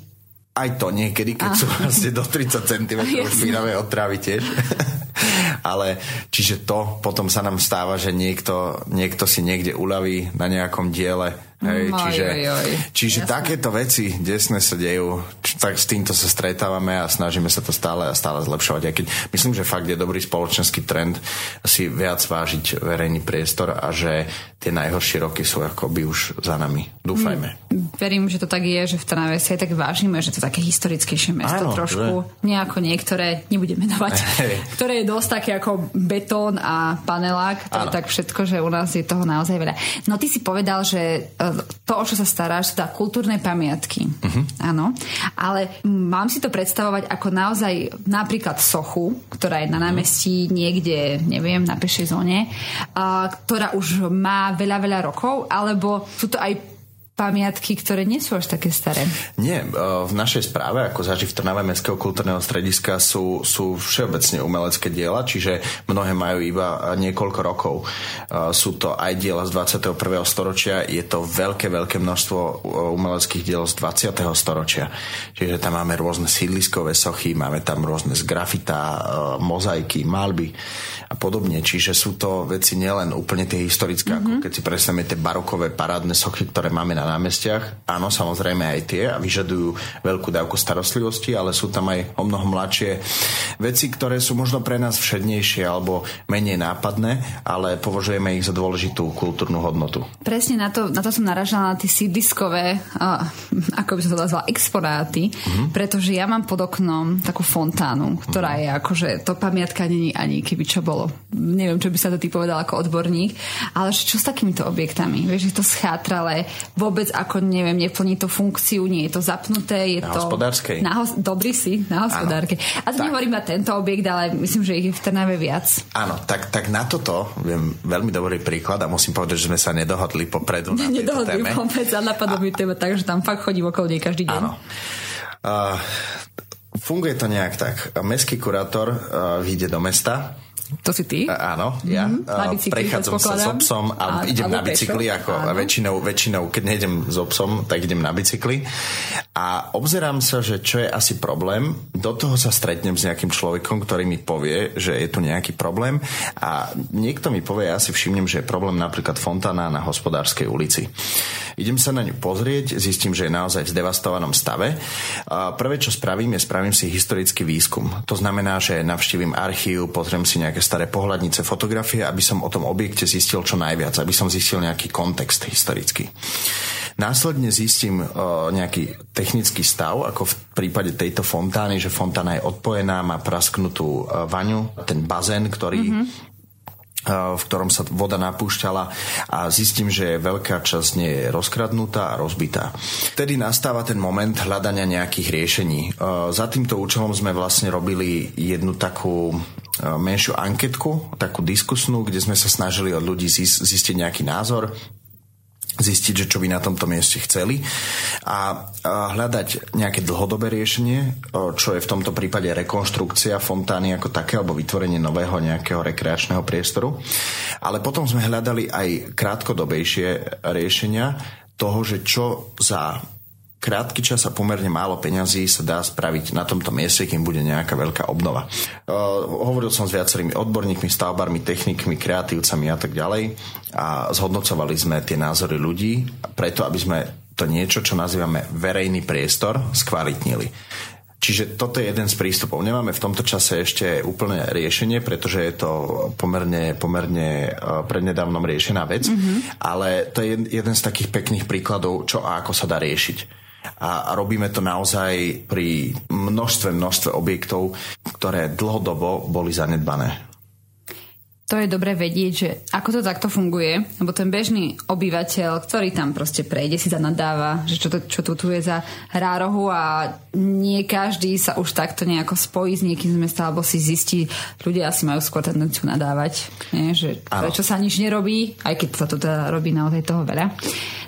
Aj to niekedy, keď sú vlastne *laughs* do 30 cm špinavé od trávy tiež. *laughs* *laughs* Ale čiže to potom sa nám stáva, že niekto, niekto si niekde uľaví na nejakom diele Hej, Oj, čiže oj, oj. čiže takéto veci desné sa dejú, č- tak s týmto sa stretávame a snažíme sa to stále a stále zlepšovať. Aj keď myslím, že fakt je dobrý spoločenský trend si viac vážiť verejný priestor a že tie najhoršie roky sú akoby už za nami. Dúfajme. Verím, že to tak je, že v Trnave si aj tak vážime, že to také historickejšie mesto Áno, trošku. že? Nejako niektoré, nebudem menovať, *laughs* ktoré je dosť také ako betón a panelák. To je tak všetko, že u nás je toho naozaj veľa. No ty si povedal, že e, to, o čo sa staráš, sú teda kultúrne pamiatky. Mhm. Áno. Ale mám si to predstavovať ako naozaj napríklad sochu, ktorá je na Mhm. námestí niekde, neviem, na pešej zóne, a, ktorá už má veľa, veľa rokov, alebo sú to aj pamiatky, ktoré nie sú až také staré. Nie, e, v našej správe, ako zažiť v Trnave Mestského kultúrneho strediska, sú, sú všeobecne umelecké diela, čiže mnohé majú iba niekoľko rokov. E, Sú to aj diela z 21. storočia, je to veľké, veľké množstvo e, umeleckých diel z 20. storočia. Čiže tam máme rôzne sídliskové sochy, máme tam rôzne z grafita, mozaiky, malby a podobne. Čiže sú to veci nielen úplne tie historické, mm-hmm. ako keď si predstavíme tie barokové parádne sochy, ktoré máme na námestiach. Áno, samozrejme aj tie a vyžadujú veľkú dávku starostlivosti, ale sú tam aj o mnoho mladšie veci, ktoré sú možno pre nás všednejšie alebo menej nápadné, ale považujeme ich za dôležitú kultúrnu hodnotu. Presne na to, na to som naražala na tie sídliskové, uh, ako by som to nazvala, exponáty, mm-hmm. pretože ja mám pod oknom takú fontánu, ktorá je akože, to pamiatka není ani keby čo bolo. Neviem, čo by sa to ty povedal ako odborník, ale čo s takýmito objektami? Vieš, je to schátralé, vôbec ako, neviem, neplní to funkciu, nie je to zapnuté, je Na to... hospodárskej. Na hos- Dobrý si, na hospodárke. A to Tak. nehovorím na tento objekt, ale myslím, že ich je v Trnave viac. Áno, tak, tak na toto viem veľmi dobrý príklad a musím povedať, že sme sa nedohodli popredu na Nedohodli téme. vôbec a napadlo mi téma, takže tam fakt chodím okolo nej každý deň. Áno. Uh, funguje to nejak tak. Mestský kurátor uh, vyjde do mesta, To si ty? Áno, ja. Mhm. Bicykli, Prechádzam sa s obsom a A- idem na bicykli, pešo. ako Áno. väčšinou, väčšinou, keď nejdem s obsom, tak idem na bicykli. A obzerám sa, že čo je asi problém. Do toho sa stretnem s nejakým človekom, ktorý mi povie, že je tu nejaký problém a niekto mi povie, ja si všimnem, že je problém napríklad fontána na hospodárskej ulici. Idem sa na ňu pozrieť, zistím, že je naozaj v zdevastovanom stave. A prvé, čo spravím, je spravím si historický výskum. To znamená, že navštívim archív, pozriem si nejaké staré pohľadnice, fotografie, aby som o tom objekte zistil čo najviac, aby som zistil nejaký kontext historický. Následne zistím uh, nejaký technický stav, ako v prípade tejto fontány, že fontána je odpojená, má prasknutú uh, vaňu, ten bazén, ktorý mm-hmm v ktorom sa voda napúšťala a zistím, že veľká časť nie je rozkradnutá a rozbitá. Vtedy nastáva ten moment hľadania nejakých riešení. Za týmto účelom sme vlastne robili jednu takú menšiu anketku, takú diskusnú, kde sme sa snažili od ľudí zis- zistiť nejaký názor, zistiť, že čo by na tomto mieste chceli a, hľadať nejaké dlhodobé riešenie, o, čo je v tomto prípade rekonštrukcia fontány ako také alebo vytvorenie nového nejakého rekreačného priestoru. Ale potom sme hľadali aj krátkodobejšie riešenia toho, že čo za krátky čas a pomerne málo peňazí sa dá spraviť na tomto mieste, kým bude nejaká veľká obnova. Uh, hovoril som s viacerými odborníkmi, stavbármi, technikmi, kreatívcami a tak ďalej a zhodnocovali sme tie názory ľudí preto, aby sme to niečo, čo nazývame verejný priestor, skvalitnili. Čiže toto je jeden z prístupov. Nemáme v tomto čase ešte úplné riešenie, pretože je to pomerne, pomerne uh, prednedávnom riešená vec, mm-hmm. ale to je jeden z takých pekných príkladov, čo a ako sa dá riešiť. A robíme to naozaj pri množstve, množstve objektov, ktoré dlhodobo boli zanedbané. To je dobre vedieť, že ako to takto funguje, lebo ten bežný obyvateľ, ktorý tam proste prejde, si zanadáva, že čo, to, čo tu, tu je za hrárohu a nie každý sa už takto nejako spojí s niekým z mesta, alebo si zistí, ľudia asi majú skôr tendenciu nadávať, nie? že prečo sa nič nerobí, aj keď sa to teda robí naozaj toho veľa.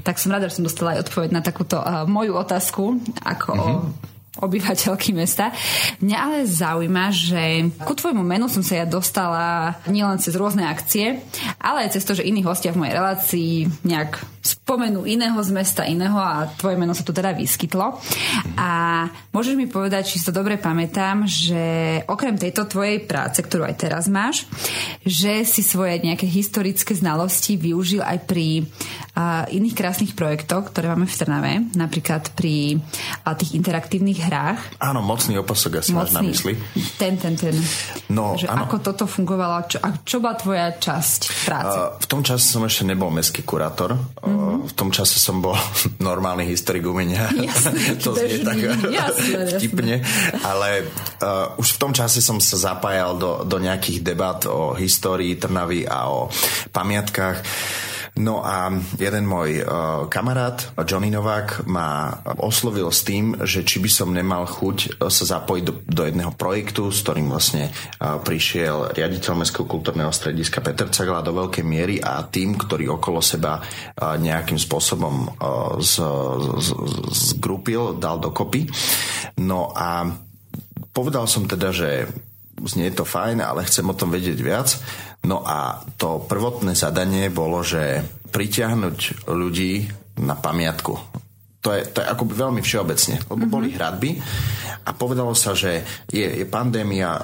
Tak som rada, že som dostala aj odpoveď na takúto uh, moju otázku, ako mm-hmm. o obyvateľky mesta. Mňa ale zaujíma, že ku tvojmu menu som sa ja dostala nielen cez rôzne akcie, ale aj cez to, že iní hostia v mojej relácii nejak spomenú iného z mesta, iného a tvoje meno sa tu teda vyskytlo. A môžeš mi povedať, či si to dobre pamätám, že okrem tejto tvojej práce, ktorú aj teraz máš, že si svoje nejaké historické znalosti využil aj pri uh, iných krásnych projektoch, ktoré máme v Trnave, napríklad pri uh, tých interaktívnych hrách. Áno, mocný opasok asi mocný, máš na mysli. Ten, ten, ten. No, že áno. ako toto fungovalo, čo, a čo bola tvoja časť práce? Uh, v tom čase som ešte nebol mestský kurátor. Mm-hmm v tom čase som bol *laughs* normálny historik umenia. Jasne, *laughs* to znie tak jasne, *laughs* vtipne. Ale uh, už v tom čase som sa zapájal do, do nejakých debat o histórii Trnavy a o pamiatkách. No a jeden môj uh, kamarát, Johnny Novák, ma oslovil s tým, že či by som nemal chuť sa zapojiť do, do jedného projektu, s ktorým vlastne uh, prišiel riaditeľ Mestského kultúrneho strediska Peter Cagla do veľkej miery a tým, ktorý okolo seba nejakým spôsobom z, z, zgrupil, dal dokopy. No a povedal som teda, že znie to fajn, ale chcem o tom vedieť viac. No a to prvotné zadanie bolo, že pritiahnuť ľudí na pamiatku. To je, to je akoby veľmi všeobecne, lebo mm-hmm. boli hradby a povedalo sa, že je, je pandémia, e,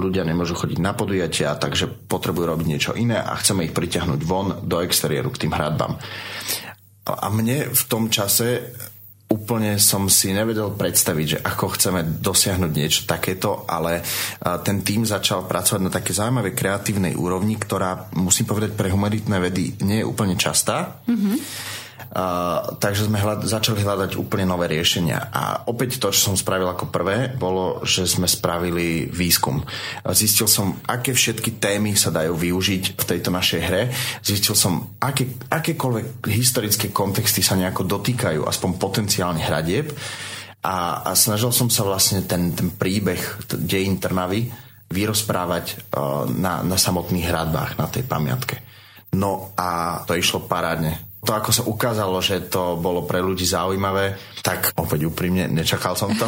ľudia nemôžu chodiť na podujatia, takže potrebujú robiť niečo iné a chceme ich pritiahnuť von do exteriéru k tým hradbám. A mne v tom čase úplne som si nevedel predstaviť, že ako chceme dosiahnuť niečo takéto, ale ten tým začal pracovať na také zaujímavej kreatívnej úrovni, ktorá, musím povedať, pre humanitné vedy nie je úplne častá. Mm-hmm Takže sme hľad, začali hľadať úplne nové riešenia. A opäť to, čo som spravil ako prvé, bolo, že sme spravili výskum. Zistil som, aké všetky témy sa dajú využiť v tejto našej hre. Zistil som, aké, akékoľvek historické kontexty sa nejako dotýkajú, aspoň potenciálne hradieb. A, a snažil som sa vlastne ten, ten príbeh dejín Trnavy vyrozprávať uh, na, na samotných hradbách, na tej pamiatke. No a to išlo parádne to, ako sa ukázalo, že to bolo pre ľudí zaujímavé, tak opäť úprimne, nečakal som to.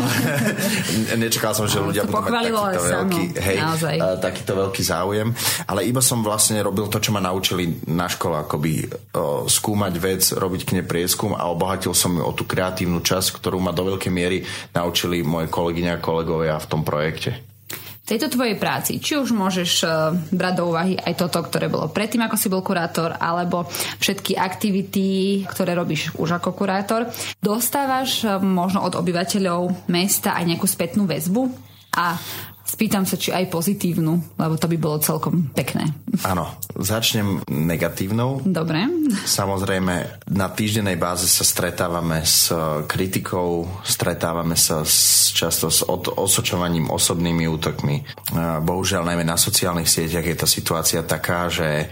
*laughs* nečakal som, že ľudia budú mať takýto veľký, hej, uh, takýto veľký záujem. Ale iba som vlastne robil to, čo ma naučili na škole, akoby uh, skúmať vec, robiť k nej prieskum a obohatil som ju o tú kreatívnu časť, ktorú ma do veľkej miery naučili moje kolegyne a kolegovia v tom projekte tejto tvojej práci, či už môžeš uh, brať do úvahy aj toto, ktoré bolo predtým, ako si bol kurátor, alebo všetky aktivity, ktoré robíš už ako kurátor, dostávaš uh, možno od obyvateľov mesta aj nejakú spätnú väzbu? A Spýtam sa, či aj pozitívnu, lebo to by bolo celkom pekné. Áno, začnem negatívnou. Dobre. Samozrejme, na týždennej báze sa stretávame s kritikou, stretávame sa s, často s od, osočovaním, osobnými útokmi. Bohužiaľ, najmä na sociálnych sieťach je tá situácia taká, že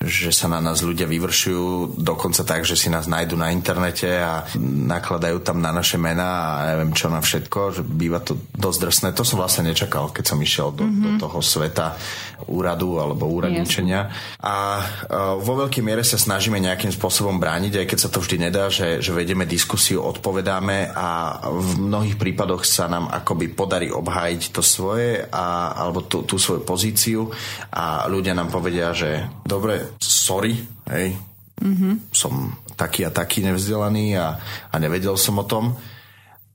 že sa na nás ľudia vyvršujú dokonca tak, že si nás nájdu na internete a nakladajú tam na naše mená a neviem čo na všetko, že býva to dosť drsné. To som vlastne nečakal, keď som išiel do, mm-hmm. do mhm. toho sveta úradu alebo úradničenia. A uh, vo veľkej miere sa snažíme nejakým spôsobom brániť, aj keď sa to vždy nedá, že, že vedieme diskusiu, odpovedáme a v mnohých prípadoch sa nám akoby podarí obhájiť to svoje a, alebo tú, tú svoju pozíciu a ľudia nám povedia, že dobre, sorry, hej, mm-hmm. som taký a taký nevzdelaný a, a nevedel som o tom.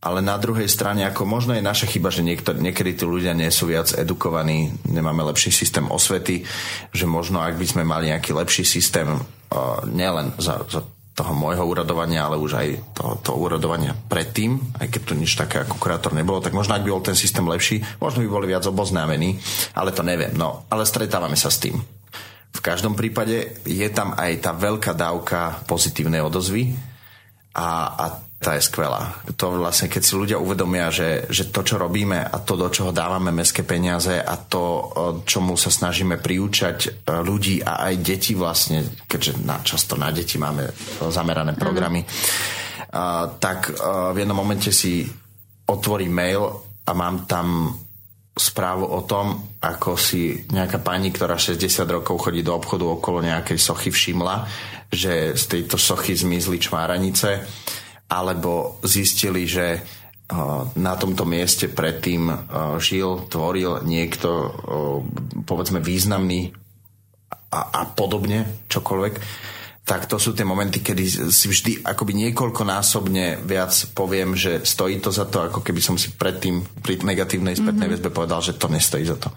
Ale na druhej strane, ako možno je naša chyba, že niektor, niekedy tí ľudia nie sú viac edukovaní, nemáme lepší systém osvety, že možno ak by sme mali nejaký lepší systém, uh, nielen za, za toho môjho uradovania, ale už aj toho, toho uradovania predtým, aj keď tu nič také ako kurátor nebolo, tak možno ak by bol ten systém lepší, možno by boli viac oboznámení, ale to neviem. No, ale stretávame sa s tým. V každom prípade je tam aj tá veľká dávka pozitívnej odozvy a, a tá je skvelá. To vlastne, keď si ľudia uvedomia, že, že to, čo robíme a to, do čoho dávame meské peniaze a to, čomu sa snažíme priúčať e, ľudí a aj deti vlastne, keďže na, často na deti máme zamerané programy, mm. a, tak a, v jednom momente si otvorí mail a mám tam správu o tom, ako si nejaká pani, ktorá 60 rokov chodí do obchodu okolo nejakej sochy všimla, že z tejto sochy zmizli čmáranice, alebo zistili, že na tomto mieste predtým žil, tvoril niekto, povedzme, významný a, a podobne, čokoľvek, tak to sú tie momenty, kedy si vždy akoby niekoľkonásobne viac poviem, že stojí to za to, ako keby som si predtým pri negatívnej spätnej mm-hmm. väzbe povedal, že to nestojí za to.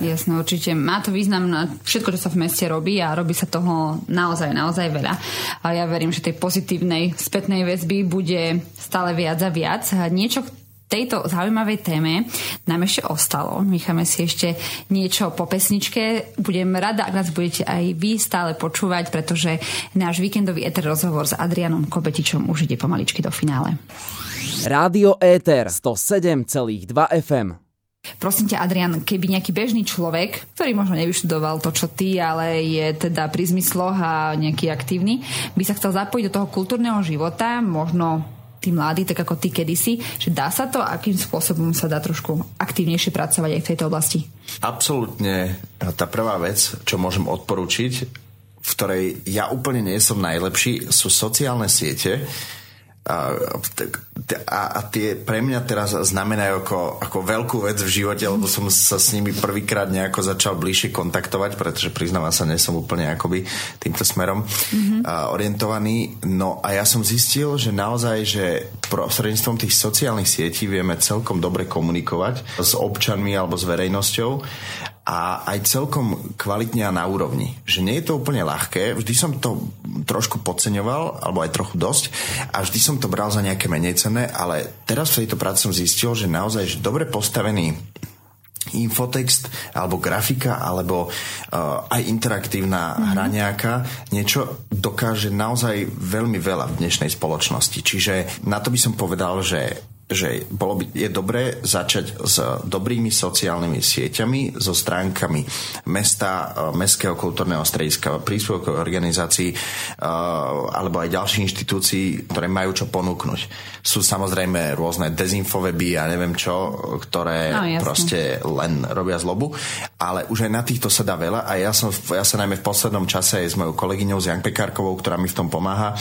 Jasno, určite. Má to význam na všetko, čo sa v meste robí a robí sa toho naozaj, naozaj veľa. A ja verím, že tej pozitívnej spätnej väzby bude stále viac a viac. A niečo tejto zaujímavej téme nám ešte ostalo. Necháme si ešte niečo po pesničke. Budem rada, ak nás budete aj vy stále počúvať, pretože náš víkendový eter rozhovor s Adrianom Kobetičom už ide pomaličky do finále. Rádio Éter 107,2 FM Prosím ťa, Adrian, keby nejaký bežný človek, ktorý možno nevyštudoval to, čo ty, ale je teda pri zmysloch a nejaký aktívny, by sa chcel zapojiť do toho kultúrneho života, možno tí mladí, tak ako ty kedysi, že dá sa to, akým spôsobom sa dá trošku aktívnejšie pracovať aj v tejto oblasti? Absolútne. Tá prvá vec, čo môžem odporučiť, v ktorej ja úplne nie som najlepší, sú sociálne siete, a, a, tie pre mňa teraz znamenajú ako, ako veľkú vec v živote, lebo som sa s nimi prvýkrát nejako začal bližšie kontaktovať, pretože priznávam sa, nie som úplne akoby týmto smerom mm-hmm. a, orientovaný. No a ja som zistil, že naozaj, že prostredníctvom tých sociálnych sietí vieme celkom dobre komunikovať s občanmi alebo s verejnosťou a aj celkom kvalitne a na úrovni. Že nie je to úplne ľahké, vždy som to trošku podceňoval, alebo aj trochu dosť a vždy som to bral za nejaké menej cenné, ale teraz v tejto práci som zistil, že naozaj, že dobre postavený infotext alebo grafika alebo uh, aj interaktívna mm-hmm. hra nejaká niečo dokáže naozaj veľmi veľa v dnešnej spoločnosti. Čiže na to by som povedal, že že bolo by, je dobré začať s dobrými sociálnymi sieťami, so stránkami mesta, e, Mestského kultúrneho strediska, príspevkových organizácií e, alebo aj ďalších inštitúcií, ktoré majú čo ponúknuť. Sú samozrejme rôzne dezinfoweby a neviem čo, ktoré no, proste len robia zlobu, ale už aj na týchto sa dá veľa a ja, som, ja sa najmä v poslednom čase aj s mojou kolegyňou z Jan Pekárkovou, ktorá mi v tom pomáha, e,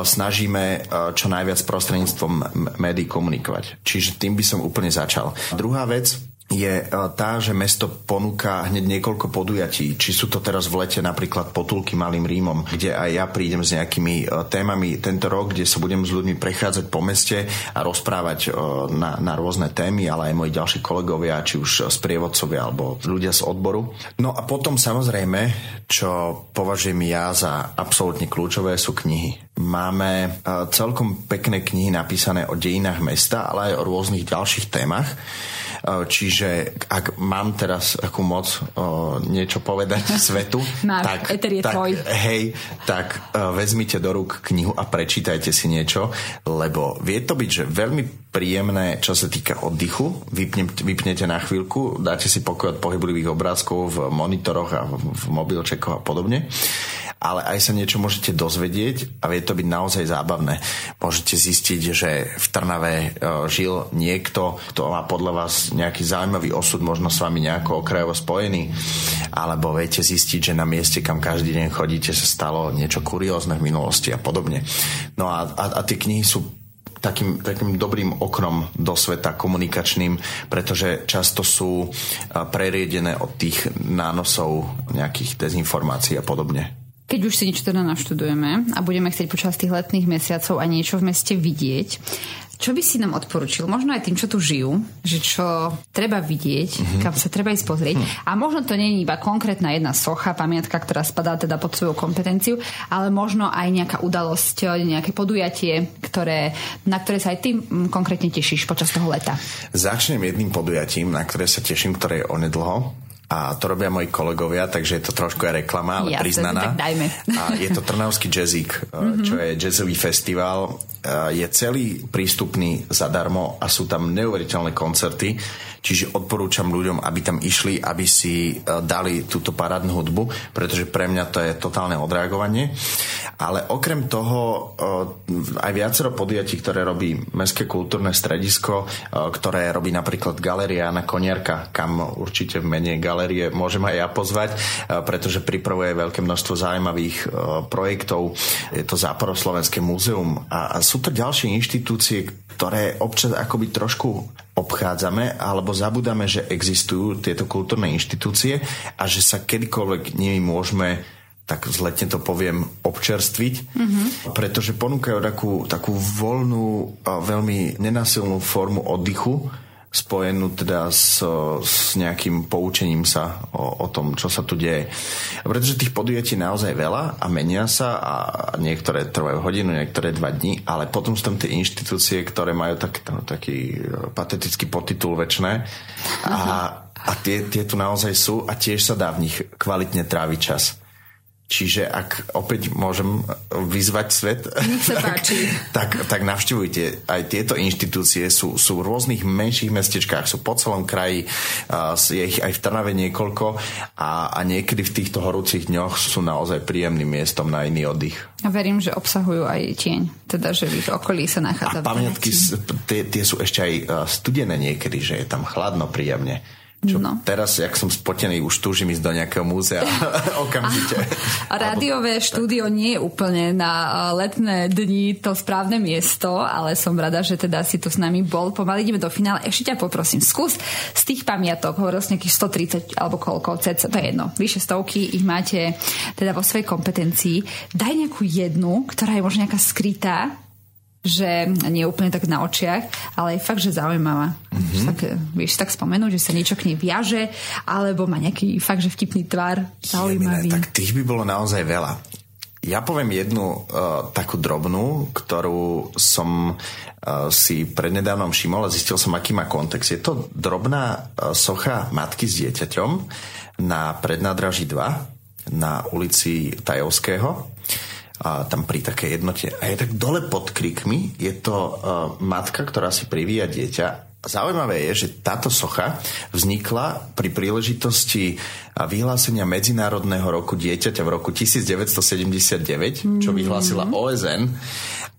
snažíme čo najviac prostredníctvom médií komunikovať komunikovať. Čiže tým by som úplne začal. Druhá vec, je e, tá, že mesto ponúka hneď niekoľko podujatí. Či sú to teraz v lete napríklad potulky Malým Rímom, kde aj ja prídem s nejakými e, témami tento rok, kde sa budem s ľuďmi prechádzať po meste a rozprávať e, na, na rôzne témy, ale aj moji ďalší kolegovia, či už sprievodcovia alebo ľudia z odboru. No a potom samozrejme, čo považujem ja za absolútne kľúčové, sú knihy. Máme celkom pekné knihy napísané o dejinách mesta, ale aj o rôznych ďalších témach. Čiže ak mám teraz akú moc o, niečo povedať svetu, *laughs* Máš, tak, tak tvoj. hej, tak uh, vezmite do rúk knihu a prečítajte si niečo, lebo vie to byť, že veľmi príjemné, čo sa týka oddychu. Vypne, vypnete na chvíľku, dáte si pokoj od pohyblivých obrázkov v monitoroch a v, v mobilčekoch a podobne ale aj sa niečo môžete dozvedieť a vie to byť naozaj zábavné. Môžete zistiť, že v Trnave e, žil niekto, kto má podľa vás nejaký zaujímavý osud, možno s vami nejako okrajovo spojený, alebo viete zistiť, že na mieste, kam každý deň chodíte, sa stalo niečo kuriózne v minulosti a podobne. No a, a, a tie knihy sú takým, takým dobrým oknom do sveta komunikačným, pretože často sú e, preriedené od tých nánosov nejakých dezinformácií a podobne. Keď už si niečo teda naštudujeme a budeme chcieť počas tých letných mesiacov a niečo v meste vidieť, čo by si nám odporučil? Možno aj tým, čo tu žijú, že čo treba vidieť, mm-hmm. kam sa treba ísť pozrieť. Mm. A možno to nie je iba konkrétna jedna socha, pamiatka, ktorá spadá teda pod svoju kompetenciu, ale možno aj nejaká udalosť, nejaké podujatie, ktoré, na ktoré sa aj ty mm, konkrétne tešíš počas toho leta. Začnem jedným podujatím, na ktoré sa teším, ktoré je onedlho a to robia moji kolegovia, takže je to trošku aj reklama, ale Jasne, priznaná. Tak dajme. A je to Trnavský jazzík, mm-hmm. čo je jazzový festival. Je celý prístupný zadarmo a sú tam neuveriteľné koncerty Čiže odporúčam ľuďom, aby tam išli, aby si e, dali túto parádnu hudbu, pretože pre mňa to je totálne odreagovanie. Ale okrem toho e, aj viacero podujatí, ktoré robí Mestské kultúrne stredisko, e, ktoré robí napríklad Galeria na Konierka, kam určite v mene galerie môžem aj ja pozvať, pretože pripravuje veľké množstvo zaujímavých projektov. Je to Záporoslovenské múzeum a sú to ďalšie inštitúcie, ktoré občas akoby trošku obchádzame alebo zabudáme, že existujú tieto kultúrne inštitúcie a že sa kedykoľvek nimi môžeme tak zletne to poviem, občerstviť, mm-hmm. pretože ponúkajú takú, takú voľnú, veľmi nenasilnú formu oddychu, spojenú teda s, s nejakým poučením sa o, o tom, čo sa tu deje. Pretože tých podujatí naozaj veľa a menia sa a niektoré trvajú hodinu, niektoré dva dní, ale potom sú tam tie inštitúcie, ktoré majú tak, no, taký e, patetický podtitul väčšie a, a tie, tie tu naozaj sú a tiež sa dá v nich kvalitne tráviť čas. Čiže ak opäť môžem vyzvať svet, *laughs* tak, tak, tak navštevujte. Aj tieto inštitúcie sú, sú v rôznych menších mestečkách, sú po celom kraji, je ich aj v Trnave niekoľko a, a niekedy v týchto horúcich dňoch sú naozaj príjemným miestom na iný oddych. A verím, že obsahujú aj tieň, teda že v ich okolí sa nachádza. A pamiatky, tie, tie sú ešte aj studené niekedy, že je tam chladno príjemne. Čo no. teraz, jak som spotený, už túžim ísť do nejakého múzea *laughs* *laughs* okamžite. A rádiové Alebo... štúdio nie je úplne na letné dni to správne miesto, ale som rada, že teda si to s nami bol. Pomaly ideme do finále. Ešte ťa poprosím, skús z tých pamiatok, hovoril si nejakých 130 alebo koľko, cec, to je jedno, vyše stovky ich máte teda vo svojej kompetencii. Daj nejakú jednu, ktorá je možno nejaká skrytá, že nie úplne tak na očiach, ale je fakt, že zaujímavá. Mm-hmm. Tak, vieš tak spomenúť, že sa niečo k nej viaže, alebo má nejaký fakt, že vtipný tvar, zaujímavý. Jemine, tak tých by bolo naozaj veľa. Ja poviem jednu uh, takú drobnú, ktorú som uh, si prednedávnom všimol a zistil som, aký má kontext. Je to drobná uh, socha matky s dieťaťom na prednádraží 2 na ulici Tajovského a tam pri takej jednote. A je tak dole pod krikmi, je to uh, matka, ktorá si privíja dieťa. Zaujímavé je, že táto socha vznikla pri príležitosti vyhlásenia Medzinárodného roku dieťaťa v roku 1979, čo vyhlásila mm. OSN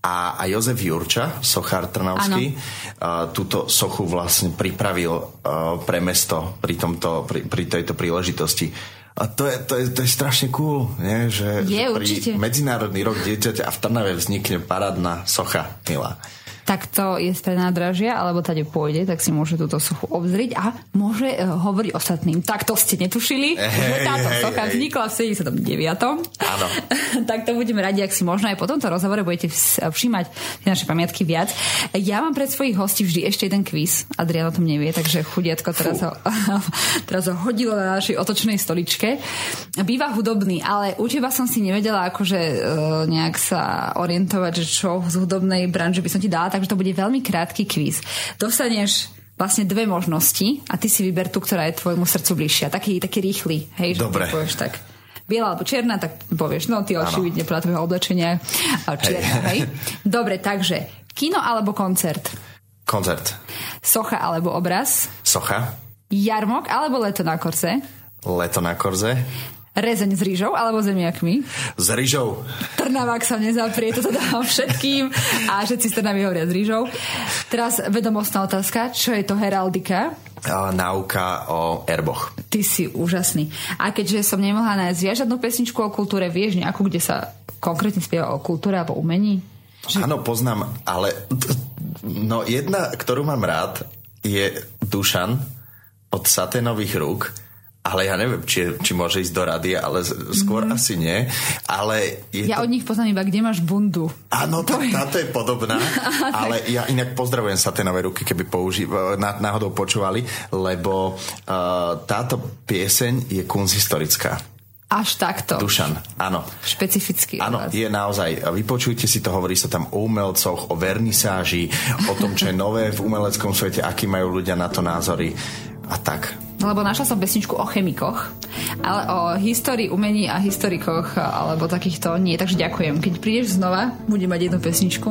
a, a Jozef Jurča, sochár Trnavský, uh, túto sochu vlastne pripravil uh, pre mesto pri, tomto, pri, pri tejto príležitosti. A to je, to je, to je strašne cool, nie? že, je, že pri určite. Medzinárodný rok dieťaťa a v Trnave vznikne parádna socha milá tak to je z nádražia, alebo tade pôjde, tak si môže túto sochu obzrieť a môže uh, hovoriť ostatným. Tak to ste netušili, hey, že táto hey, socha hey. vznikla v 79. Áno. *laughs* tak to budeme radi, ak si možno aj po tomto rozhovore budete všímať tie naše pamiatky viac. Ja mám pred svojich hostí vždy ešte jeden quiz. Adrian o tom nevie, takže chudiatko teraz ho, *laughs* teraz ho hodilo na našej otočnej stoličke. Býva hudobný, ale u teba som si nevedela akože uh, nejak sa orientovať, že čo z hudobnej branže by som ti dala takže to bude veľmi krátky kvíz. Dostaneš vlastne dve možnosti a ty si vyber tú, ktorá je tvojmu srdcu bližšia. Taký, taký rýchly, hej, že Dobre. povieš tak biela alebo čierna, tak povieš, no ty očividne podľa tvojho oblečenia čierna, hej. hej. Dobre, takže kino alebo koncert? Koncert. Socha alebo obraz? Socha. Jarmok alebo leto na korze? Leto na korze. Rezeň s rýžou alebo zemiakmi? S rýžou. Trnavák sa nezaprie, toto dávam všetkým a všetci z Trnavy hovoria s rýžou. Teraz vedomostná otázka, čo je to heraldika? Nauka o erboch. Ty si úžasný. A keďže som nemohla nájsť žiadnu pesničku o kultúre, vieš nejakú, kde sa konkrétne spieva o kultúre alebo umení? Že... Áno, poznám, ale no jedna, ktorú mám rád, je Dušan od Saténových rúk ale ja neviem, či, či môže ísť do rady, ale skôr mm. asi nie. Ale je ja to... od nich poznám iba, kde máš bundu. Áno, tá, táto je podobná, *laughs* ale ja inak pozdravujem sa tie nové ruky, keby použi- náhodou počúvali, lebo uh, táto pieseň je kunzhistorická. Až takto. Dušan, áno. Špecificky. Áno, je naozaj. Vypočujte si to, hovorí sa tam o umelcoch, o vernisáži, o tom, čo je nové v umeleckom svete, aký majú ľudia na to názory a tak lebo našla som pesničku o chemikoch, ale o histórii umení a historikoch alebo takýchto nie. Takže ďakujem. Keď prídeš znova, budem mať jednu pesničku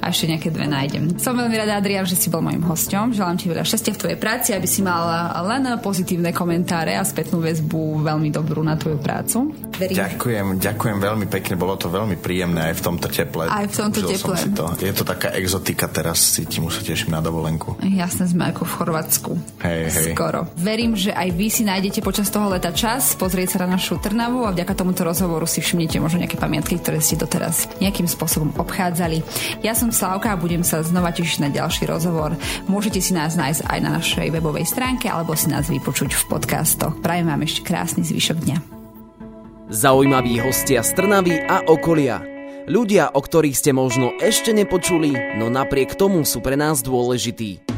a ešte nejaké dve nájdem. Som veľmi rada, Adrian, že si bol mojim hostom. Želám ti veľa šťastia v tvojej práci, aby si mal len pozitívne komentáre a spätnú väzbu veľmi dobrú na tvoju prácu. Verím. Ďakujem, ďakujem veľmi pekne. Bolo to veľmi príjemné aj v tomto teple. Aj v tomto Užil teple. si to. Je to taká exotika teraz, cítim, už sa teším na dovolenku. Jasne, sme ako v Chorvátsku. Hej, hej. Skoro. Ver verím, že aj vy si nájdete počas toho leta čas pozrieť sa na našu Trnavu a vďaka tomuto rozhovoru si všimnete možno nejaké pamiatky, ktoré ste doteraz nejakým spôsobom obchádzali. Ja som Slavka a budem sa znova tešiť na ďalší rozhovor. Môžete si nás nájsť aj na našej webovej stránke alebo si nás vypočuť v podcastoch. Prajem vám ešte krásny zvyšok dňa. Zaujímaví hostia z Trnavy a okolia. Ľudia, o ktorých ste možno ešte nepočuli, no napriek tomu sú pre nás dôležití.